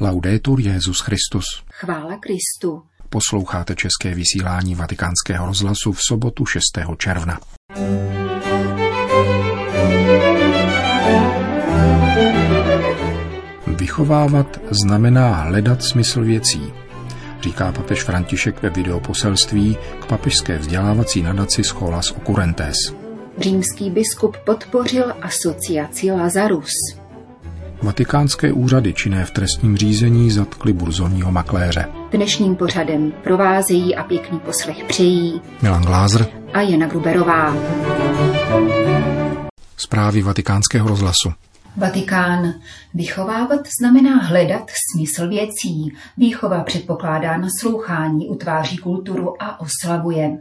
Laudetur Jezus Christus. Chvála Kristu. Posloucháte české vysílání Vatikánského rozhlasu v sobotu 6. června. Vychovávat znamená hledat smysl věcí, říká papež František ve videoposelství k papežské vzdělávací nadaci Scholas Occurrentes. Římský biskup podpořil asociaci Lazarus. Vatikánské úřady činné v trestním řízení zatkly burzovního makléře. Dnešním pořadem provázejí a pěkný poslech přejí Milan Glázer a Jana Gruberová. Zprávy vatikánského rozhlasu. Vatikán. Vychovávat znamená hledat smysl věcí. Výchova předpokládá naslouchání, utváří kulturu a oslavuje.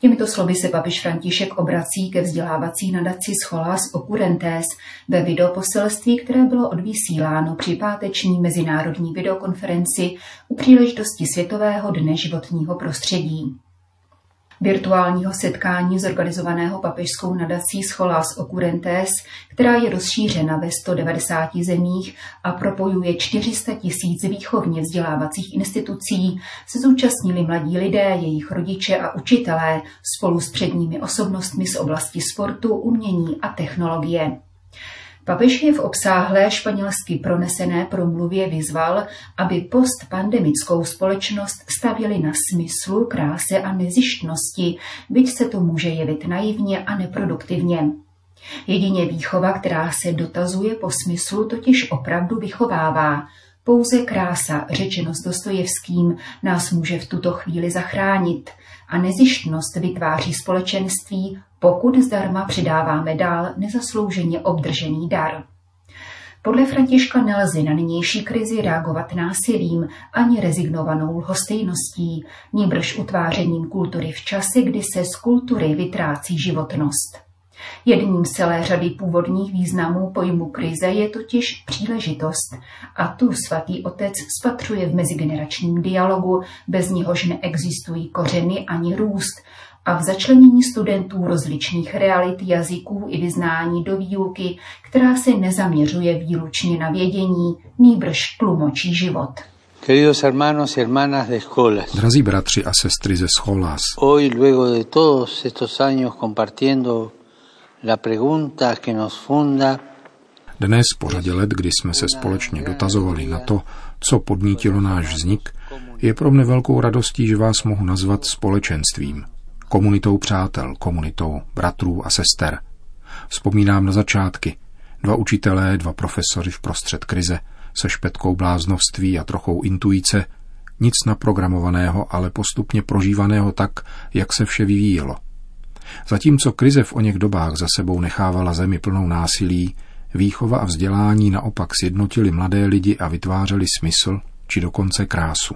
Těmito slovy se papež František obrací ke vzdělávací nadaci Scholas Occurrentes ve videoposelství, které bylo odvysíláno při páteční mezinárodní videokonferenci u příležitosti Světového dne životního prostředí virtuálního setkání zorganizovaného papežskou nadací Scholas Occurrentes, která je rozšířena ve 190 zemích a propojuje 400 tisíc výchovně vzdělávacích institucí, se zúčastnili mladí lidé, jejich rodiče a učitelé spolu s předními osobnostmi z oblasti sportu, umění a technologie. Papež je v obsáhlé španělsky pronesené promluvě vyzval, aby postpandemickou společnost stavili na smyslu, kráse a nezištnosti, byť se to může jevit naivně a neproduktivně. Jedině výchova, která se dotazuje po smyslu, totiž opravdu vychovává. Pouze krása, řečeno s Dostojevským, nás může v tuto chvíli zachránit a nezištnost vytváří společenství, pokud zdarma předáváme dál nezaslouženě obdržený dar. Podle Františka nelze na nynější krizi reagovat násilím ani rezignovanou lhostejností, níbrž utvářením kultury v čase, kdy se z kultury vytrácí životnost. Jedním z celé řady původních významů pojmu krize je totiž příležitost a tu svatý otec spatřuje v mezigeneračním dialogu, bez něhož neexistují kořeny ani růst, a v začlenění studentů rozličných realit jazyků i vyznání do výuky, která se nezaměřuje výlučně na vědění, nýbrž tlumočí život. Queridos hermanos y hermanas de escuelas. Drazí bratři a sestry ze Scholas. Hoy, luego de todos estos años compartiendo la pregunta que nos funda, Dnes po řadě let, kdy jsme se společně dotazovali na to, co podnítilo náš vznik, je pro mne velkou radostí, že vás mohu nazvat společenstvím, komunitou přátel, komunitou bratrů a sester. Vzpomínám na začátky. Dva učitelé, dva profesory v prostřed krize, se špetkou bláznovství a trochou intuice, nic naprogramovaného, ale postupně prožívaného tak, jak se vše vyvíjelo. Zatímco krize v oněch dobách za sebou nechávala zemi plnou násilí, výchova a vzdělání naopak sjednotili mladé lidi a vytvářeli smysl, či dokonce krásu.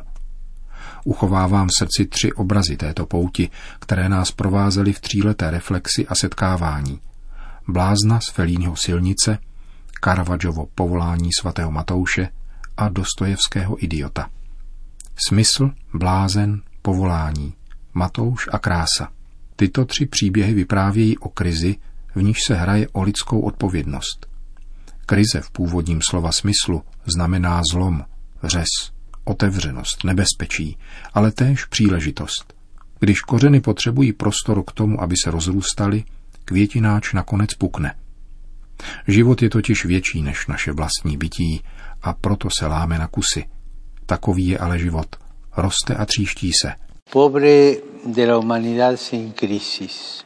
Uchovávám v srdci tři obrazy této pouti, které nás provázely v tříleté reflexi a setkávání. Blázna z Felíního silnice, Caravaggovo povolání svatého Matouše a Dostojevského idiota. Smysl, blázen, povolání, Matouš a krása. Tyto tři příběhy vyprávějí o krizi, v níž se hraje o lidskou odpovědnost. Krize v původním slova smyslu znamená zlom, řez, otevřenost, nebezpečí, ale též příležitost. Když kořeny potřebují prostor k tomu, aby se rozrůstaly, květináč nakonec pukne. Život je totiž větší než naše vlastní bytí a proto se láme na kusy. Takový je ale život. Roste a tříští se. pobre de la humanidad sin crisis,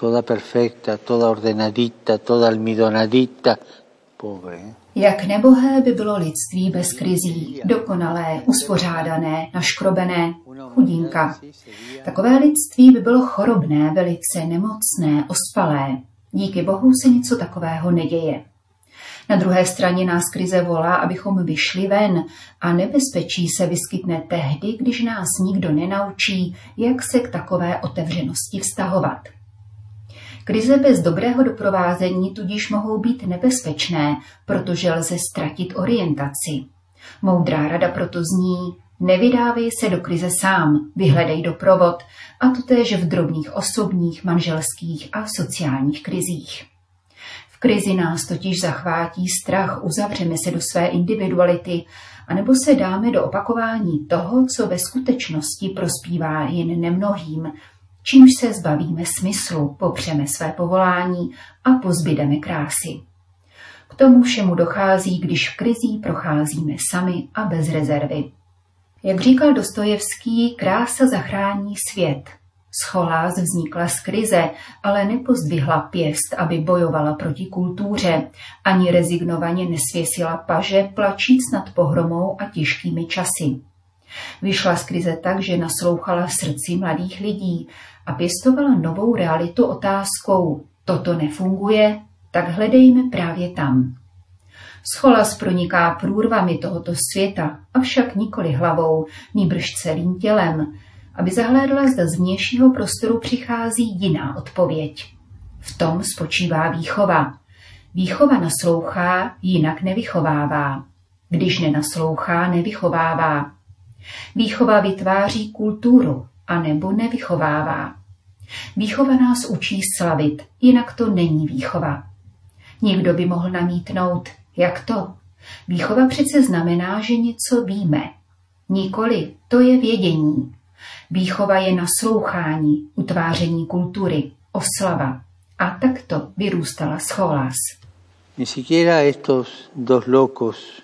toda perfecta, toda ordenadita, toda almidonadita. Jak nebohé by bylo lidství bez krizí, dokonalé, uspořádané, naškrobené, chudinka. Takové lidství by bylo chorobné, velice nemocné, ospalé. Díky bohu se něco takového neděje. Na druhé straně nás krize volá, abychom vyšli ven a nebezpečí se vyskytne tehdy, když nás nikdo nenaučí, jak se k takové otevřenosti vztahovat. Krize bez dobrého doprovázení tudíž mohou být nebezpečné, protože lze ztratit orientaci. Moudrá rada proto zní, nevydávej se do krize sám, vyhledej doprovod, a to též v drobných osobních, manželských a sociálních krizích. Krizi nás totiž zachvátí strach, uzavřeme se do své individuality, anebo se dáme do opakování toho, co ve skutečnosti prospívá jen nemnohým, čímž se zbavíme smyslu, popřeme své povolání a pozbydeme krásy. K tomu všemu dochází, když v krizí procházíme sami a bez rezervy. Jak říkal Dostojevský, krása zachrání svět. Scholás vznikla z krize, ale nepozdvihla pěst, aby bojovala proti kultuře, ani rezignovaně nesvěsila paže, plačíc nad pohromou a těžkými časy. Vyšla z krize tak, že naslouchala srdci mladých lidí a pěstovala novou realitu otázkou toto nefunguje, tak hledejme právě tam. Scholas proniká průrvami tohoto světa, avšak nikoli hlavou, nýbrž celým tělem, aby zahlédla, zda z vnějšího prostoru přichází jiná odpověď. V tom spočívá výchova. Výchova naslouchá, jinak nevychovává. Když nenaslouchá, nevychovává. Výchova vytváří kulturu, anebo nevychovává. Výchova nás učí slavit, jinak to není výchova. Někdo by mohl namítnout, jak to? Výchova přece znamená, že něco víme. Nikoli, to je vědění. Výchova je naslouchání, utváření kultury, oslava. A takto vyrůstala scholás. Ni siquiera estos dos locos,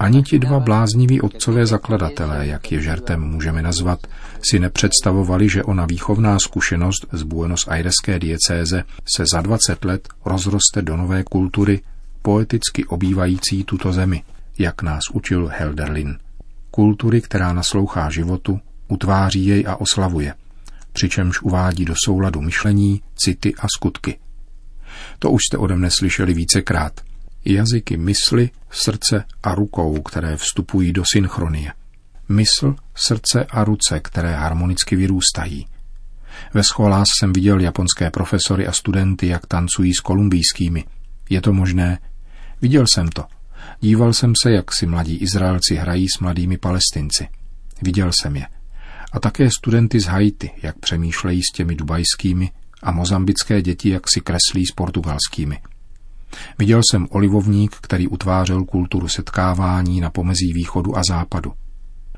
ani ti dva blázniví otcové zakladatelé, jak je žertem můžeme nazvat, si nepředstavovali, že ona výchovná zkušenost z Buenos Aireské diecéze se za 20 let rozroste do nové kultury, poeticky obývající tuto zemi, jak nás učil Helderlin. Kultury, která naslouchá životu, utváří jej a oslavuje, přičemž uvádí do souladu myšlení, city a skutky. To už jste ode mne slyšeli vícekrát – jazyky mysli, srdce a rukou, které vstupují do synchronie. Mysl, srdce a ruce, které harmonicky vyrůstají. Ve scholách jsem viděl japonské profesory a studenty, jak tancují s kolumbijskými. Je to možné? Viděl jsem to. Díval jsem se, jak si mladí Izraelci hrají s mladými Palestinci. Viděl jsem je. A také studenty z Haiti, jak přemýšlejí s těmi dubajskými a mozambické děti, jak si kreslí s portugalskými. Viděl jsem olivovník, který utvářel kulturu setkávání na pomezí východu a západu.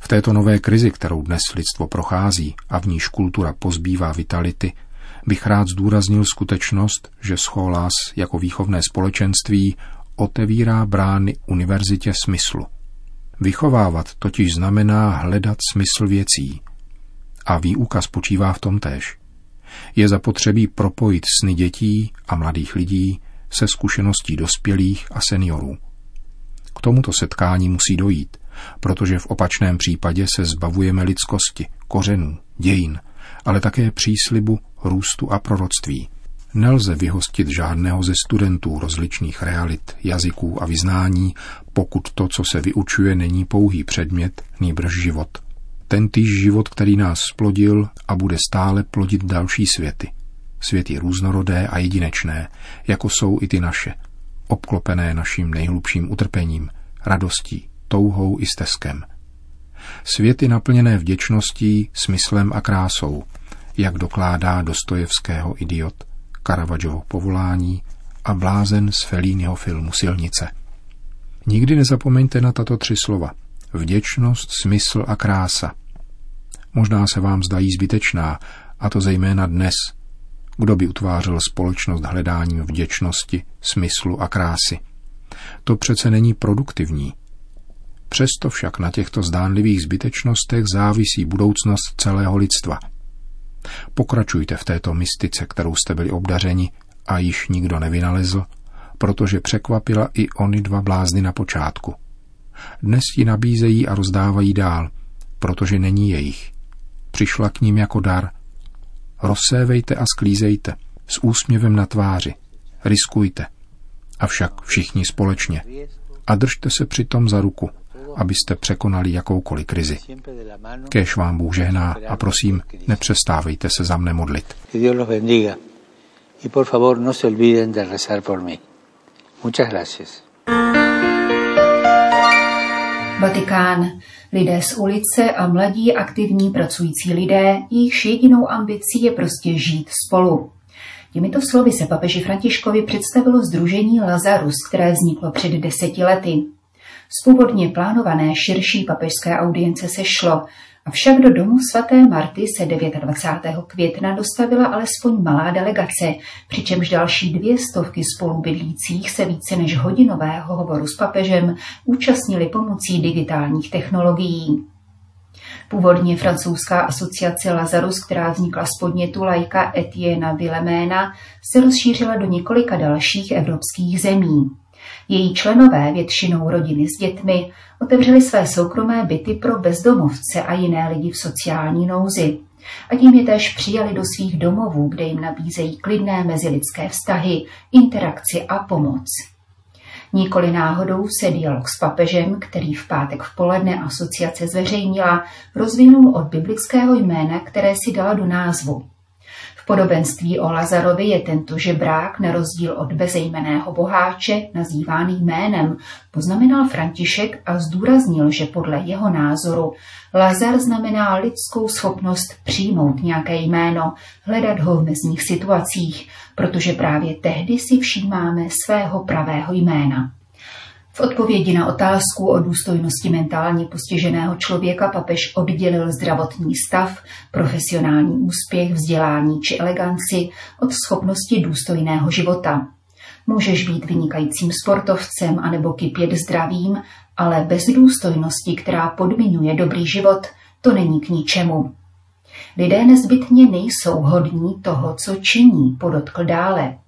V této nové krizi, kterou dnes lidstvo prochází a v níž kultura pozbývá vitality, bych rád zdůraznil skutečnost, že Scholás jako výchovné společenství otevírá brány univerzitě smyslu. Vychovávat totiž znamená hledat smysl věcí. A výuka spočívá v tom též. Je zapotřebí propojit sny dětí a mladých lidí se zkušeností dospělých a seniorů. K tomuto setkání musí dojít, protože v opačném případě se zbavujeme lidskosti, kořenů, dějin, ale také příslibu, růstu a proroctví. Nelze vyhostit žádného ze studentů rozličných realit, jazyků a vyznání, pokud to, co se vyučuje, není pouhý předmět, nýbrž život. Tentýž život, který nás splodil a bude stále plodit další světy – Svět je různorodé a jedinečné, jako jsou i ty naše, obklopené naším nejhlubším utrpením, radostí, touhou i steskem. Světy naplněné vděčností, smyslem a krásou, jak dokládá Dostojevského idiot, Caravaggiovo povolání a blázen z Felínyho filmu Silnice. Nikdy nezapomeňte na tato tři slova. Vděčnost, smysl a krása. Možná se vám zdají zbytečná, a to zejména dnes, kdo by utvářel společnost hledáním vděčnosti, smyslu a krásy? To přece není produktivní. Přesto však na těchto zdánlivých zbytečnostech závisí budoucnost celého lidstva. Pokračujte v této mystice, kterou jste byli obdařeni a již nikdo nevynalezl, protože překvapila i oni dva blázny na počátku. Dnes ji nabízejí a rozdávají dál, protože není jejich. Přišla k ním jako dar – Rozsévejte a sklízejte s úsměvem na tváři. Riskujte. Avšak všichni společně. A držte se přitom za ruku, abyste překonali jakoukoliv krizi. Kéž vám Bůh žehná a prosím, nepřestávejte se za mne modlit. Y por favor, no se olviden de rezar por mí. Muchas gracias. Vatikán. Lidé z ulice a mladí aktivní pracující lidé, jejichž jedinou ambicí je prostě žít spolu. Těmito slovy se papeži Františkovi představilo Združení Lazarus, které vzniklo před deseti lety. Z původně plánované širší papežské audience se šlo, avšak do domu svaté Marty se 29. května dostavila alespoň malá delegace, přičemž další dvě stovky spolubydlících se více než hodinového hovoru s papežem účastnili pomocí digitálních technologií. Původně francouzská asociace Lazarus, která vznikla z podnětu lajka Etienne Villeména, se rozšířila do několika dalších evropských zemí. Její členové, většinou rodiny s dětmi, otevřeli své soukromé byty pro bezdomovce a jiné lidi v sociální nouzi. A tím je též přijali do svých domovů, kde jim nabízejí klidné mezilidské vztahy, interakci a pomoc. Nikoli náhodou se dialog s papežem, který v pátek v poledne asociace zveřejnila, rozvinul od biblického jména, které si dala do názvu. Podobenství o Lazarovi je tento žebrák na rozdíl od bezejmeného boháče nazývaný jménem, poznamenal František a zdůraznil, že podle jeho názoru Lazar znamená lidskou schopnost přijmout nějaké jméno, hledat ho v mezních situacích, protože právě tehdy si všímáme svého pravého jména. V odpovědi na otázku o důstojnosti mentálně postiženého člověka papež oddělil zdravotní stav, profesionální úspěch, vzdělání či eleganci od schopnosti důstojného života. Můžeš být vynikajícím sportovcem anebo kypět zdravím, ale bez důstojnosti, která podmiňuje dobrý život, to není k ničemu. Lidé nezbytně nejsou hodní toho, co činí, podotkl dále.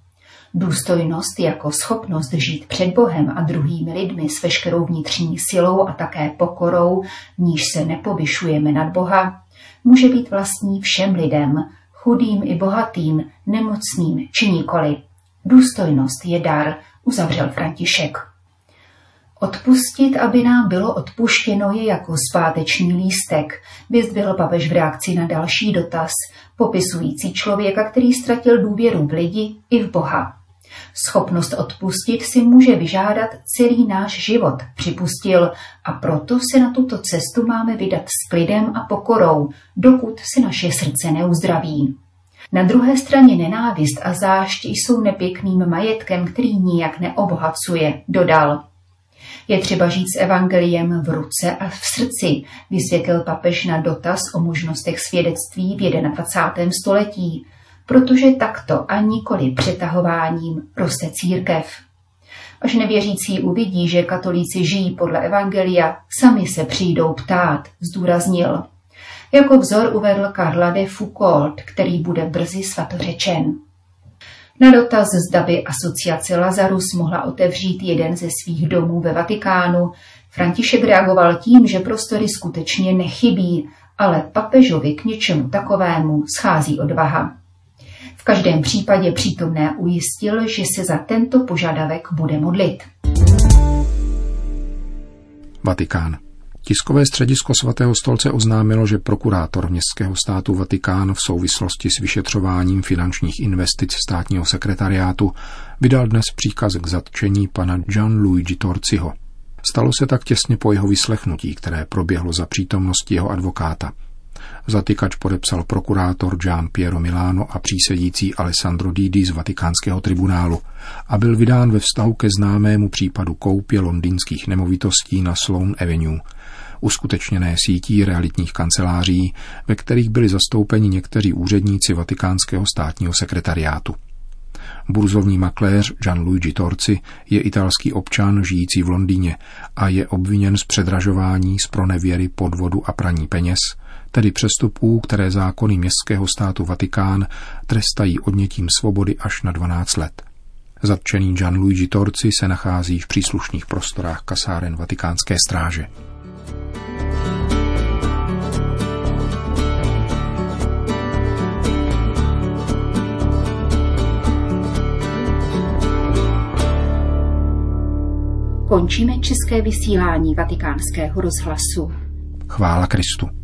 Důstojnost jako schopnost žít před Bohem a druhými lidmi s veškerou vnitřní silou a také pokorou, níž se nepovyšujeme nad Boha, může být vlastní všem lidem, chudým i bohatým, nemocným či nikoli. Důstojnost je dar, uzavřel František. Odpustit, aby nám bylo odpuštěno, je jako zpáteční lístek, vyzdvihl papež v reakci na další dotaz, popisující člověka, který ztratil důvěru v lidi i v Boha. Schopnost odpustit si může vyžádat celý náš život, připustil, a proto se na tuto cestu máme vydat s klidem a pokorou, dokud se naše srdce neuzdraví. Na druhé straně nenávist a zášť jsou nepěkným majetkem, který nijak neobohacuje, dodal. Je třeba žít s evangeliem v ruce a v srdci, vysvětlil papež na dotaz o možnostech svědectví v 21. století, protože takto a nikoli přetahováním roste církev. Až nevěřící uvidí, že katolíci žijí podle evangelia, sami se přijdou ptát, zdůraznil. Jako vzor uvedl Karla de Foucault, který bude brzy svatořečen. Na dotaz, zda by asociace Lazarus mohla otevřít jeden ze svých domů ve Vatikánu, František reagoval tím, že prostory skutečně nechybí, ale papežovi k něčemu takovému schází odvaha. V každém případě přítomné ujistil, že se za tento požadavek bude modlit. Vatikán. Tiskové středisko svatého stolce oznámilo, že prokurátor městského státu Vatikán v souvislosti s vyšetřováním finančních investic státního sekretariátu vydal dnes příkaz k zatčení pana Gianluigi Torciho. Stalo se tak těsně po jeho vyslechnutí, které proběhlo za přítomnosti jeho advokáta. Zatykač podepsal prokurátor Gian Piero Milano a přísedící Alessandro Didi z vatikánského tribunálu a byl vydán ve vztahu ke známému případu koupě londýnských nemovitostí na Sloane Avenue, uskutečněné sítí realitních kanceláří, ve kterých byli zastoupeni někteří úředníci vatikánského státního sekretariátu. Burzovní makléř Gianluigi Torci je italský občan žijící v Londýně a je obviněn z předražování, z pronevěry, podvodu a praní peněz, tedy přestupů, které zákony městského státu Vatikán trestají odnětím svobody až na 12 let. Zatčený Gianluigi Torci se nachází v příslušných prostorách kasáren vatikánské stráže. Končíme české vysílání vatikánského rozhlasu. Chvála Kristu.